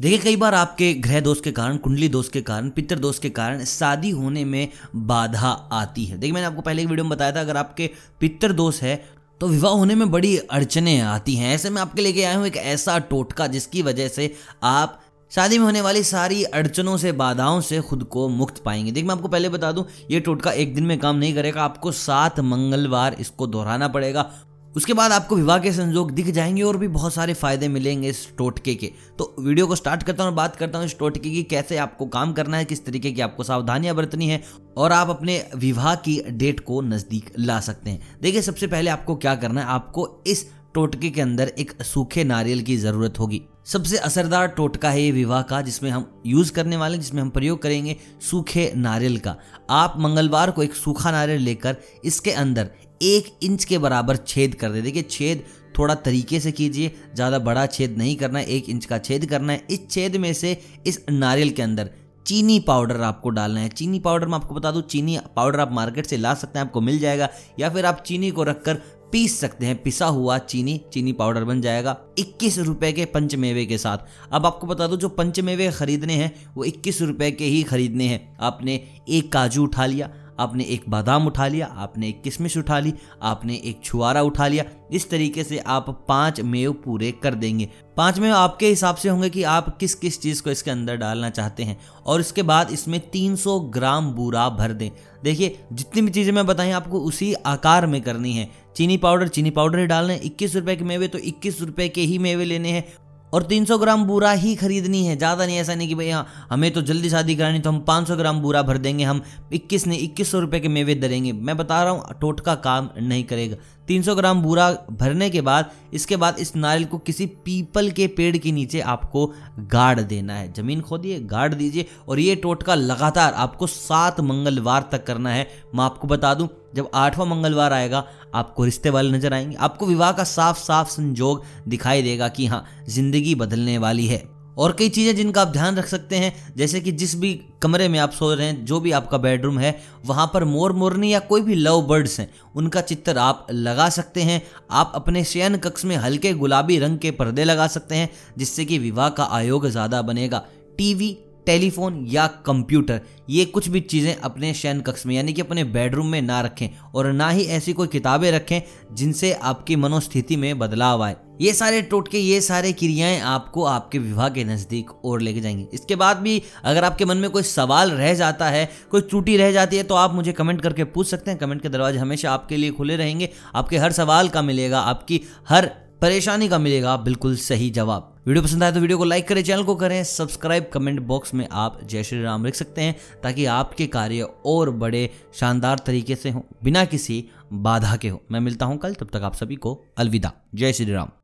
देखिए, कई बार आपके ग्रह दोष के कारण, कुंडली दोष के कारण, पितर दोष के कारण शादी होने में बाधा आती है। देखिए, मैंने आपको पहले एक वीडियो में बताया था, अगर आपके पितर दोष है तो विवाह होने में बड़ी अड़चने आती हैं। ऐसे में आपके लेके आया हूँ एक ऐसा टोटका जिसकी वजह से आप शादी में होने वाली सारी अड़चनों से, बाधाओं से खुद को मुक्त पाएँगे। देखिए, मैं आपको पहले बता दूँ, ये टोटका एक दिन में काम नहीं करेगा, आपको सात मंगलवार इसको दोहराना पड़ेगा। उसके बाद आपको विवाह के संजोग दिख जाएँगे और भी बहुत सारे फ़ायदे मिलेंगे इस टोटके के। तो वीडियो को स्टार्ट करता हूँ बात करता हूँ इस टोटके की कैसे आपको काम करना है, किस तरीके की आपको सावधानियाँ बरतनी है और आप अपने विवाह की डेट को नज़दीक ला सकते हैं। देखिए, सबसे पहले आपको क्या करना है, आपको इस टोटके के अंदर एक सूखे नारियल की ज़रूरत होगी। सबसे असरदार टोटका है ये विवाह का, जिसमें हम यूज़ करने वाले जिसमें हम प्रयोग करेंगे सूखे नारियल का। आप मंगलवार को एक सूखा नारियल लेकर इसके अंदर एक इंच के बराबर छेद कर दे। देखिए, छेद थोड़ा तरीके से कीजिए। ज़्यादा बड़ा छेद नहीं करना है, एक इंच का छेद करना है। इस छेद में से इस नारियल के अंदर चीनी पाउडर आपको डालना है। चीनी पाउडर मैं आपको बता दूँ, चीनी पाउडर आप मार्केट से ला सकते हैं, आपको मिल जाएगा। या फिर आप चीनी को रखकर पीस सकते हैं, पिसा हुआ चीनी चीनी पाउडर बन जाएगा इक्कीस रुपए के पंचमेवे के साथ। अब आपको बता दो, जो पंचमेवे खरीदने हैं, वो इक्कीस रुपए के ही खरीदने हैं। आपने एक काजू उठा लिया आपने एक बादाम उठा लिया, आपने एक किशमिश उठा ली, आपने एक छुआरा उठा लिया। इस तरीके से आप पाँच मेव पूरे कर देंगे। पाँच मेव आपके हिसाब से होंगे कि आप किस किस चीज़ को इसके अंदर डालना चाहते हैं। और इसके बाद इसमें 300 ग्राम बूरा भर दें। देखिए, जितनी भी चीज़ें मैं बताई, आपको उसी आकार में करनी है। चीनी पाउडर चीनी पाउडर ही डालना है। इक्कीस रुपए के मेवे तो इक्कीस रुपए के ही मेवे लेने हैं। और 300 ग्राम बूरा ही खरीदनी है। ज़्यादा नहीं, ऐसा नहीं कि भैया, हमें तो जल्दी शादी करानी तो हम 500 ग्राम बूरा भर देंगे। हम 21 ने इक्कीस सौ रुपये के मेवे दरेंगे मैं बता रहा हूँ, टोटका काम नहीं करेगा। 300 ग्राम बूरा भरने के बाद, इसके बाद इस नारियल को किसी पीपल के पेड़ के नीचे आपको गाड़ देना है। ज़मीन खोदिए, गाड़ दीजिए और ये टोटका लगातार आपको सात मंगलवार तक करना है। मैं आपको बता दूँ, जब आठवां मंगलवार आएगा, आपको रिश्ते वाले नज़र आएँगे। आपको विवाह का साफ़ साफ़ संजोग दिखाई देगा कि हाँ ज़िंदगी बदलने वाली है। और कई चीज़ें जिनका आप ध्यान रख सकते हैं, जैसे कि जिस भी कमरे में आप सो रहे हैं, जो भी आपका बेडरूम है, वहाँ पर मोर मोरनी या कोई भी लव बर्ड्स हैं, उनका चित्र आप लगा सकते हैं। आप अपने शयन कक्ष में हल्के गुलाबी रंग के पर्दे लगा सकते हैं, जिससे कि विवाह का आयोग ज़्यादा बनेगा। टीवी टेलीफोन या कंप्यूटर, ये कुछ भी चीज़ें अपने शयन कक्ष में, यानी कि अपने बेडरूम में ना रखें और ना ही ऐसी कोई किताबें रखें जिनसे आपकी मनोस्थिति में बदलाव आए। ये सारे टोटके, ये सारे क्रियाएँ आपको आपके विवाह के नज़दीक और लेके जाएँगे। इसके बाद भी अगर आपके मन में कोई सवाल रह जाता है, कोई त्रुटि रह जाती है तो आप मुझे कमेंट करके पूछ सकते हैं। कमेंट के दरवाजे हमेशा आपके लिए खुले रहेंगे। आपके हर सवाल का मिलेगा, आपकी हर परेशानी का मिलेगा बिल्कुल सही जवाब। वीडियो पसंद आए तो वीडियो को लाइक करें, चैनल को करें, सब्सक्राइब कमेंट बॉक्स में आप जय श्री राम लिख सकते हैं ताकि आपके कार्य और बड़े शानदार तरीके से हों, बिना किसी बाधा के हो। मैं मिलता हूँ कल, तब तक आप सभी को अलविदा। जय श्री राम।